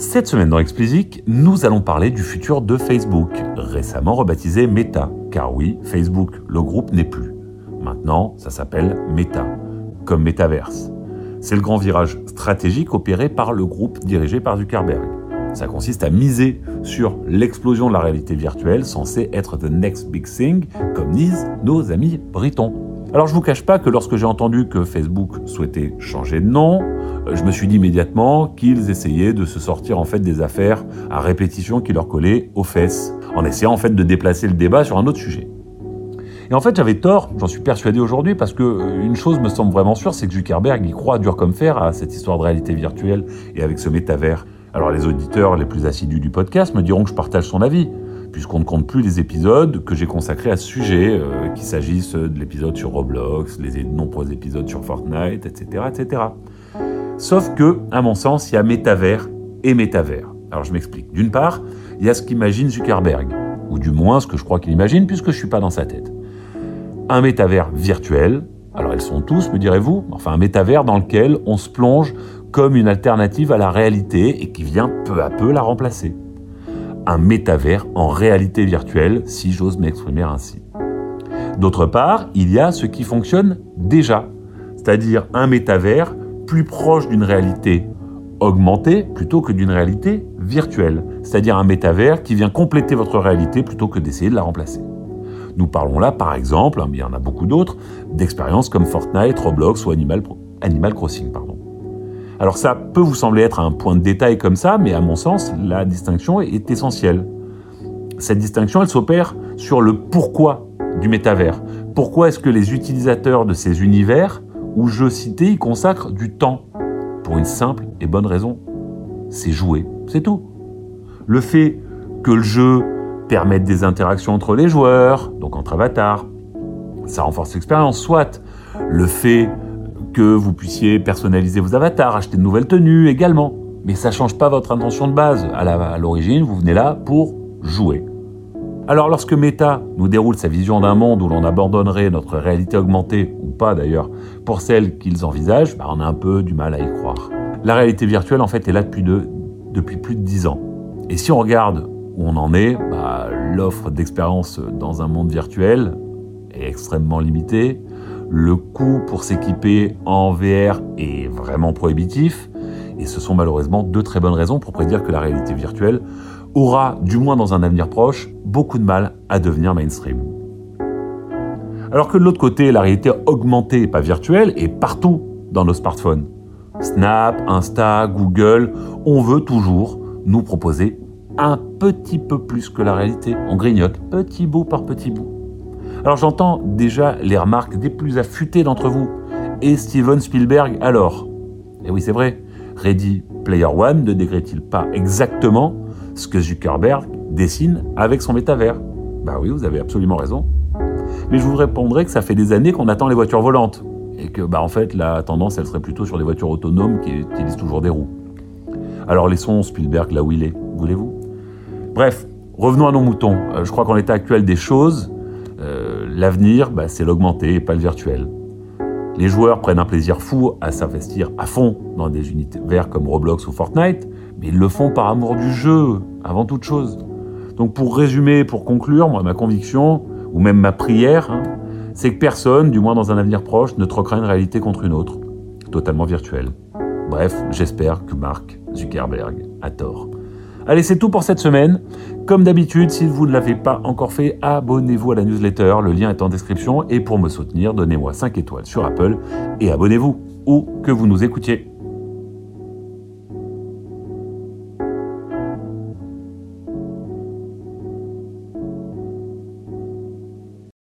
Cette semaine dans Explicit, nous allons parler du futur de Facebook, récemment rebaptisé Meta. Car oui, Facebook, le groupe n'est plus. Maintenant, ça s'appelle Meta, comme Metaverse. C'est le grand virage stratégique opéré par le groupe dirigé par Zuckerberg. Ça consiste à miser sur l'explosion de la réalité virtuelle censée être the next big thing, comme disent nos amis britons. Alors je vous cache pas que lorsque j'ai entendu que Facebook souhaitait changer de nom, euh, je me suis dit immédiatement qu'ils essayaient de se sortir en fait des affaires à répétition qui leur collaient aux fesses, en essayant en fait de déplacer le débat sur un autre sujet. Et en fait, j'avais tort, j'en suis persuadé aujourd'hui, parce que euh, chose me semble vraiment sûre, c'est que Zuckerberg y croit dur comme fer à cette histoire de réalité virtuelle et avec ce métavers. Alors les auditeurs les plus assidus du podcast me diront que je partage son avis, puisqu'on ne compte plus les épisodes que j'ai consacrés à ce sujet, euh, qu'il s'agisse de l'épisode sur Roblox, les nombreux épisodes sur Fortnite, etc., etc. Sauf que, à mon sens, il y a métavers et métavers. Alors je m'explique. D'une part, il y a ce qu'imagine Zuckerberg, ou du moins ce que je crois qu'il imagine, puisque je ne suis pas dans sa tête. Un métavers virtuel, alors elles sont tous, me direz-vous, enfin un métavers dans lequel on se plonge comme une alternative à la réalité et qui vient peu à peu la remplacer. Un métavers en réalité virtuelle, si j'ose m'exprimer ainsi. D'autre part, il y a ce qui fonctionne déjà, c'est-à-dire un métavers plus proche d'une réalité augmentée plutôt que d'une réalité virtuelle, c'est-à-dire un métavers qui vient compléter votre réalité plutôt que d'essayer de la remplacer. Nous parlons là, par exemple, mais il y en a beaucoup d'autres, d'expériences comme Fortnite, Roblox ou Animal, Crossing. Alors ça peut vous sembler être un point de détail comme ça, mais à mon sens, la distinction est essentielle. Cette distinction, elle s'opère sur le pourquoi du métavers. Pourquoi est-ce que les utilisateurs de ces univers ou jeux cités y consacrent du temps Pour une simple et bonne raison. C'est jouer, c'est tout. Le fait que le jeu permette des interactions entre les joueurs, donc entre avatars, ça renforce l'expérience, soit. Le fait que vous puissiez personnaliser vos avatars, acheter de nouvelles tenues également. Mais ça ne change pas votre intention de base. À l'origine, vous venez là pour jouer. Alors lorsque Meta nous déroule sa vision d'un monde où l'on abandonnerait notre réalité augmentée, ou pas d'ailleurs, pour celle qu'ils envisagent, bah, on a un peu du mal à y croire. La réalité virtuelle en fait est là depuis, plus de 10 ans. Et si on regarde où on en est, bah, l'offre d'expérience dans un monde virtuel est extrêmement limitée. Le coût pour s'équiper en VR est vraiment prohibitif. Et ce sont malheureusement deux très bonnes raisons pour prédire que la réalité virtuelle aura, du moins dans un avenir proche, beaucoup de mal à devenir mainstream. Alors que de l'autre côté, la réalité augmentée, pas virtuelle, est partout dans nos smartphones. Snap, Insta, Google, on veut toujours nous proposer un petit peu plus que la réalité. On grignote petit bout par petit bout. Alors j'entends déjà les remarques des plus affûtés d'entre vous. Et Steven Spielberg alors? Et oui c'est vrai, Ready Player One ne décrète-t-il pas exactement ce que Zuckerberg dessine avec son métavers? Bah oui, vous avez absolument raison. Mais je vous répondrai que ça fait des années qu'on attend les voitures volantes. Et que bah en fait la tendance elle serait plutôt sur des voitures autonomes qui utilisent toujours des roues. Alors laissons Spielberg là où il est, voulez-vous? Bref, revenons à nos moutons. Euh, je crois qu'en l'état actuel des choses, l'avenir, bah, c'est l'augmenté et pas le virtuel. Les joueurs prennent un plaisir fou à s'investir à fond dans des unités verts comme Roblox ou Fortnite, mais ils le font par amour du jeu, avant toute chose. Donc pour résumer, pour conclure, moi, ma conviction, ou même ma prière, hein, c'est que personne, du moins dans un avenir proche, ne troquera une réalité contre une autre, totalement virtuelle. Bref, j'espère que Mark Zuckerberg a tort. Allez, c'est tout pour cette semaine. Comme d'habitude, si vous ne l'avez pas encore fait, abonnez-vous à la newsletter, le lien est en description. Et pour me soutenir, donnez-moi 5 étoiles sur Apple et abonnez-vous, ou que vous nous écoutiez.